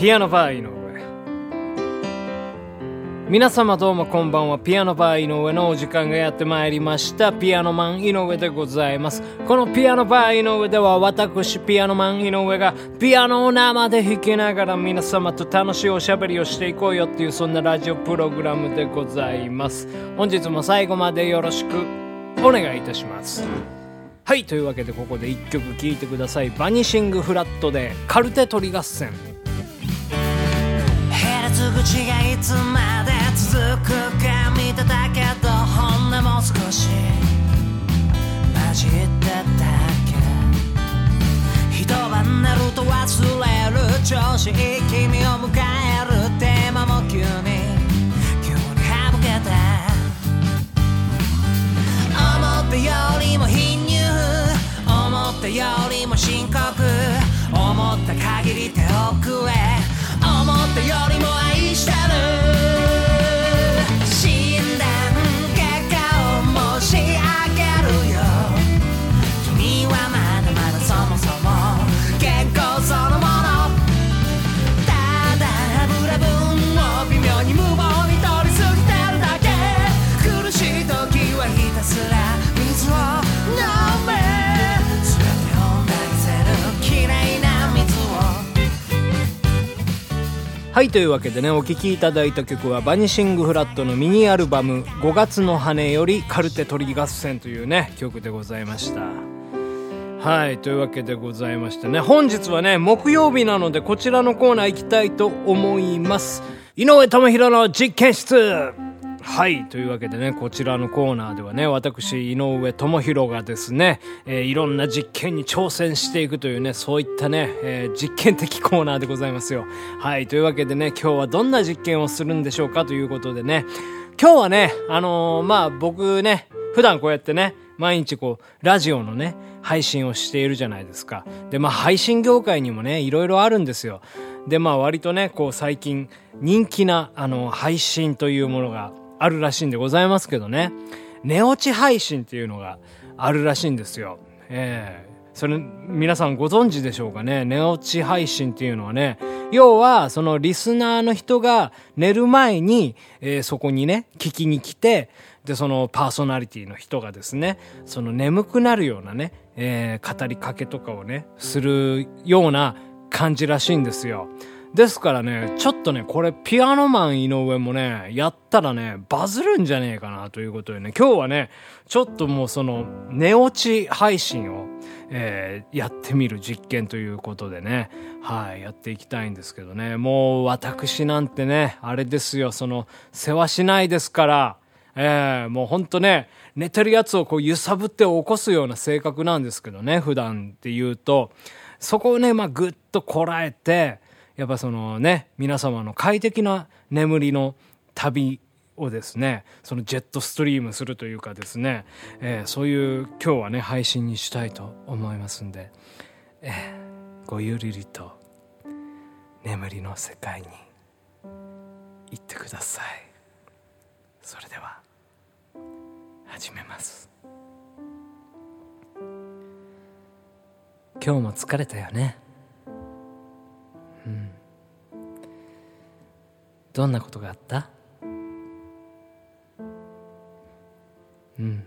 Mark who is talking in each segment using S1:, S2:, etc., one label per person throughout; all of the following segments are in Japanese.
S1: ピアノバー井上。皆様どうもこんばんは。ピアノバー井上のお時間がやってまいりました。ピアノマン井上でございます。このピアノバー井上では私ピアノマン井上がピアノを生で弾きながら皆様と楽しいおしゃべりをしていこうよっていうそんなラジオプログラムでございます。本日も最後までよろしくお願いいたします。はいというわけでここで1曲聴いてください。バニシングフラットでカルテ取り合戦。
S2: 口がいつまで続くか見てたけど本音も少し混じってたけ一晩寝ると忘れる調子いい君を迎えるテーマも急に急に省けた。思ったよりも貧乳思ったよりも深刻。思った限り手遅れ。思ったよりもはい
S1: というわけでねお聴きいただいた曲はバニシングフラットのミニアルバム「5月の羽」より「カルテ取り合戦」というね曲でございました。はいというわけでございましてね本日はね木曜日なのでこちらのコーナー行きたいと思います。井上智弘の実験室。はい。というわけでね、こちらのコーナーではね、私、井上智弘がですね、えーいろんな実験に挑戦していくというね、そういったね、えー実験的コーナーでございますよ。はい。というわけでね、今日はどんな実験をするんでしょうかということでね、今日はね、あのーまあ、僕ね、普段こうやってね、毎日こう、ラジオのね、配信をしているじゃないですか。で、まあ、配信業界にもね、いろいろあるんですよ。で、まあ、割とね、こう、最近、人気な、あの、配信というものがあるらしいんでございますけどね。寝落ち配信っていうのがあるらしいんですよ。ええそれ、皆さんご存知でしょうかね？寝落ち配信っていうのはね、要は、そのリスナーの人が寝る前に、えーそこにね、聞きに来て、で、そのパーソナリティの人がですね、その眠くなるようなね、えー語りかけとかをね、するような感じらしいんですよ。ですからね、ちょっとね、これピアノマン井上もね、やったらね、バズるんじゃねえかなということでね、今日はね、ちょっともうその、寝落ち配信を、えーやってみる実験ということでね、はい、やっていきたいんですけどね、もう私なんてね、あれですよ、その、世話しないですから、ええもうほんとね、寝てるやつをこう揺さぶって起こすような性格なんですけどね、普段って言うと、そこをね、まあぐっとこらえて、やっぱそのね、皆様の快適な眠りの旅をですね、そのジェットストリームするというかですね、えーそういう今日はね、配信にしたいと思いますんで、えーごゆるりと眠りの世界に行ってください。それでは、始めます。今日も疲れたよね。うん。どんなことがあった？うん。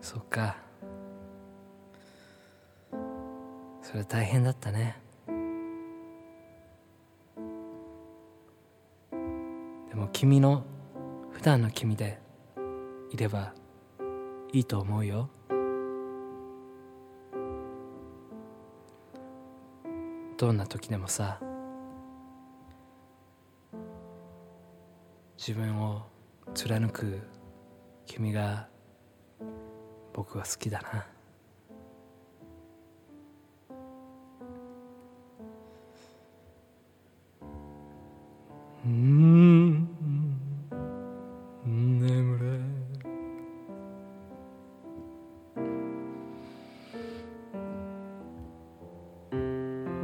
S1: そっか。それ大変だったね。でも君の普段の君でいればいいと思うよ。どんな時でもさ自分を貫く君が僕は好きだな。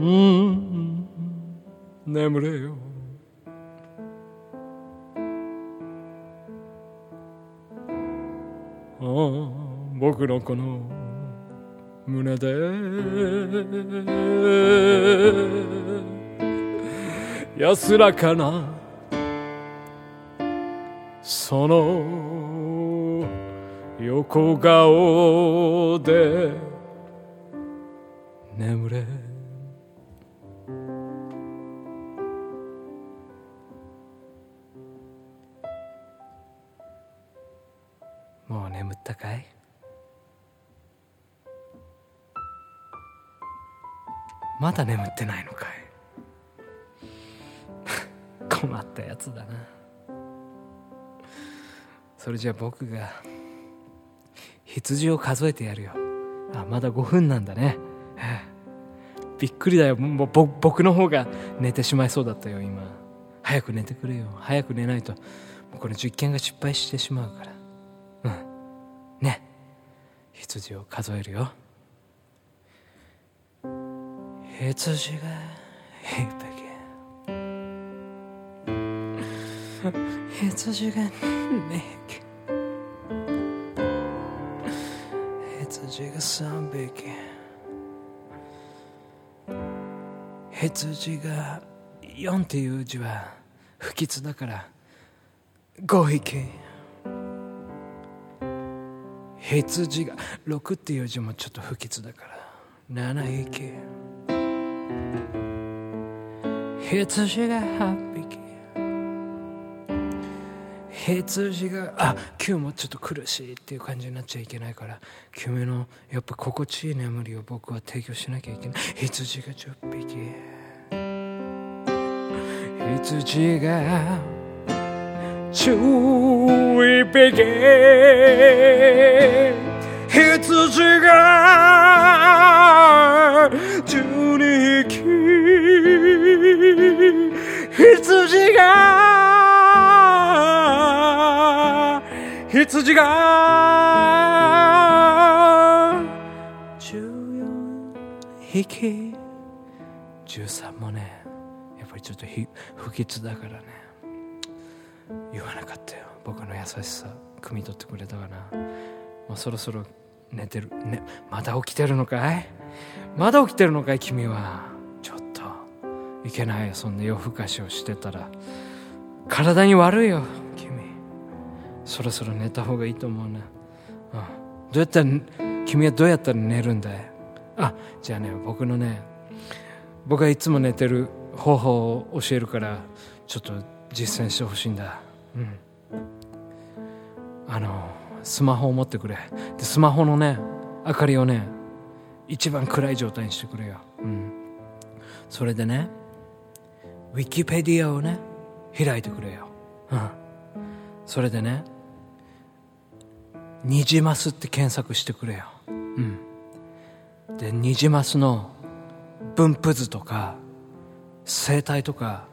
S1: ーん。眠れよ。ああ僕のこの胸で安らかなその横顔で眠れ。ったかい？まだ眠ってないのかい？困ったやつだな。それじゃあ僕が羊を数えてやるよ。あまだ5分なんだね。びっくりだよ。もうぼ僕の方が寝てしまいそうだったよ今。早く寝てくれよ。早く寝ないと。もうこの実験が失敗してしまうから。羊を数えるよ。羊が一匹。羊が二匹。羊が三匹。羊が4っていう字は不吉だから5匹。羊が6っていう字もちょっと不吉だから。7匹。羊が8匹。羊があ9もちょっと苦しいっていう感じになっちゃいけないから。9目のやっぱ心地いい眠りを僕は提供しなきゃいけない。羊が10匹。羊が11匹羊が12匹。羊が羊が14匹。13もねやっぱりちょっと不吉だからね。言わなかったよ。僕の優しさ汲み取ってくれたかな。もうそろそろ寝てる。ねまだ起きてるのかい？まだ起きてるのかい君は。ちょっと。いけないよ。そんな夜更かしをしてたら。体に悪いよ君。そろそろ寝た方がいいと思うな、うん、どうやったら君はどうやったら寝るんだい？あじゃあね僕のね僕がいつも寝てる方法を教えるからちょっと実践してほしいんだ。うん。あのスマホを持ってくれ。でスマホのね明かりをね一番暗い状態にしてくれよ、うん、それでねウィキペディアをね開いてくれよ、うん、それでね「ニジマス」って検索してくれよ、うん、でニジマスの分布図とか生態とか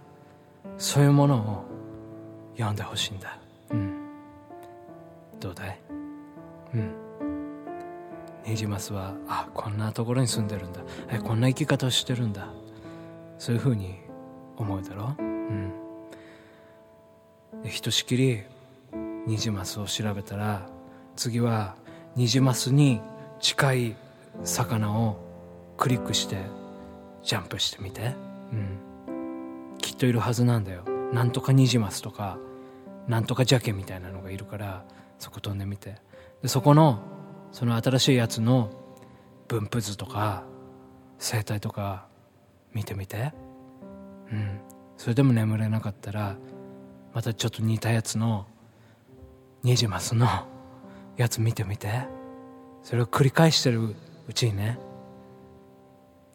S1: そういうものを読んでほしいんだ、うん、どうだい？うん。ニジマスはあこんなところに住んでるんだ。えこんな生き方をしてるんだ。そういうふうに思うだろ？ううんひとしきりニジマスを調べたら次はニジマスに近い魚をクリックしてジャンプしてみて。うん。といるはずなんだよ。なんとかニジマスとかなんとかジャケみたいなのがいるからそこ飛んでみて。でそこのその新しいやつの分布図とか生態とか見てみて。うん。それでも眠れなかったらまたちょっと似たやつのニジマスのやつ見てみて。それを繰り返してるうちにね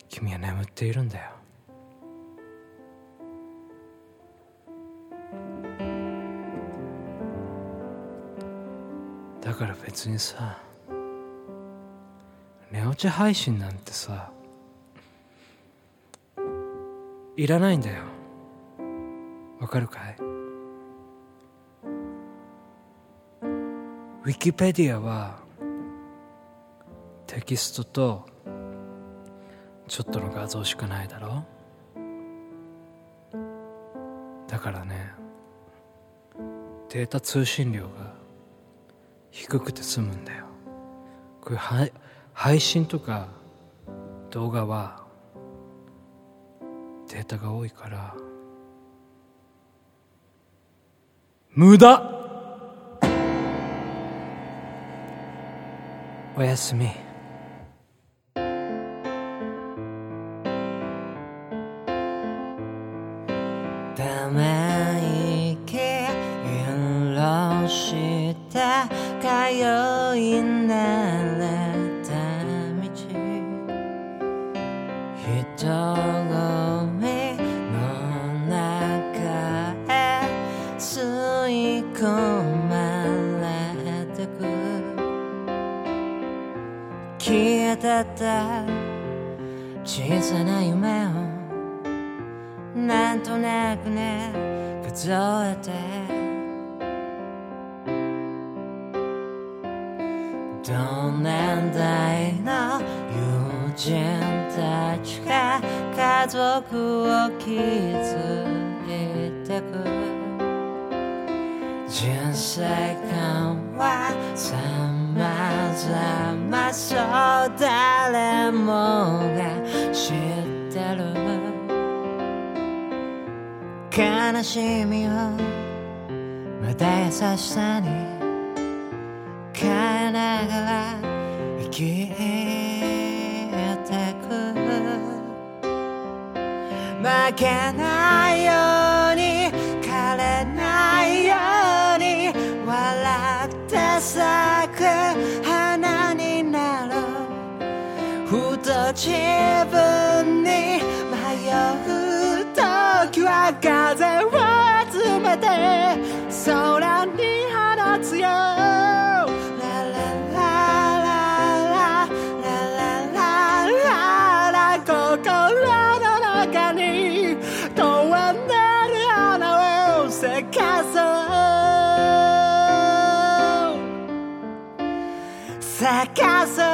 S1: 君は眠っているんだよ。だから別にさ寝落ち配信なんてさいらないんだよ。わかるかい？ウィキペディアはテキストとちょっとの画像しかないだろ。だからねデータ通信量が低くて済むんだよ。こ配信とか動画はデータが多いから。無駄。おやすみ。
S2: 色した通い慣れた道。人混みの中へ吸い込まれてく。消えてった小さな夢をなんとなくね数えて。年代の友人たちが家族を築いてく。人生観は様々そう誰もが知ってる。悲しみをまた優しさに生きてく負けないように枯れないように笑って咲く花になるふと自分に迷う時は風を集めて空に放つよ。そう咲かそう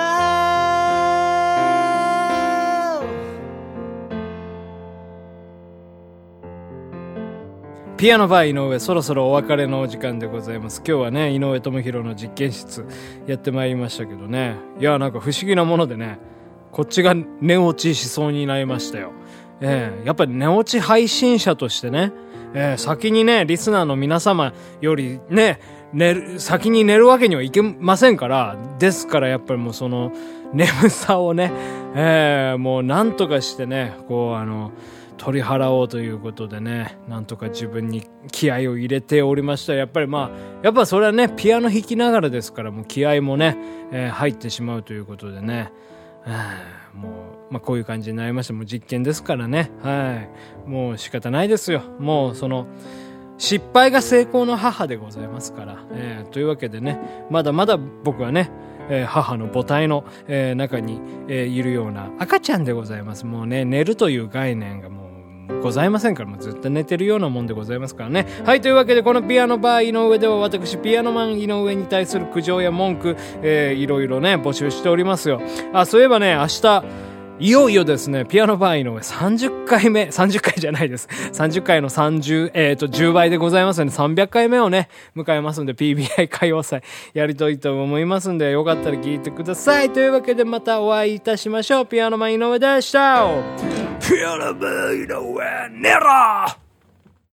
S1: ピアノバー井上そろそろお別れのお時間でございます。今日はね井上智弘の実験室やってまいりましたけどね。いやなんか不思議なものでねこっちが寝落ちしそうになりましたよ。ええやっぱり寝落ち配信者としてね、ええ先にねリスナーの皆様よりね寝る先に寝るわけにはいけませんからですからやっぱりもうその 眠さをね、ええもうなんとかしてねこうあの取り払おうということでねなんとか自分に気合を入れておりました。やっぱりまあやっぱそれはねピアノ弾きながらですからもう気合もね、えー入ってしまうということでね、はあもう、まあ、こういう感じになりました。もう実験ですからね。はい。もう仕方ないですよ。もうその失敗が成功の母でございますから、えーというわけでねまだまだ僕はねえー母の母体の、えー中に、えいるような赤ちゃんでございます。もうね、寝るという概念がもうございませんから、もうずっと寝てるようなもんでございますからね。はい、というわけで、このピアノバー井上では私、ピアノマン井上に対する苦情や文句、えーいろいろね、募集しておりますよ。あ、そういえばね、明日、いよいよですね、ピアノバー井上30回目、30回じゃないです。30回の30、えっ、と、10倍でございますので、300回目をね、迎えますんで、PBI 歌謡祭やりといと思いますんで、よかったら聞いてください。というわけで、またお会いいたしましょう。ピアノマン井上でした。ピアノマン井上、ネロ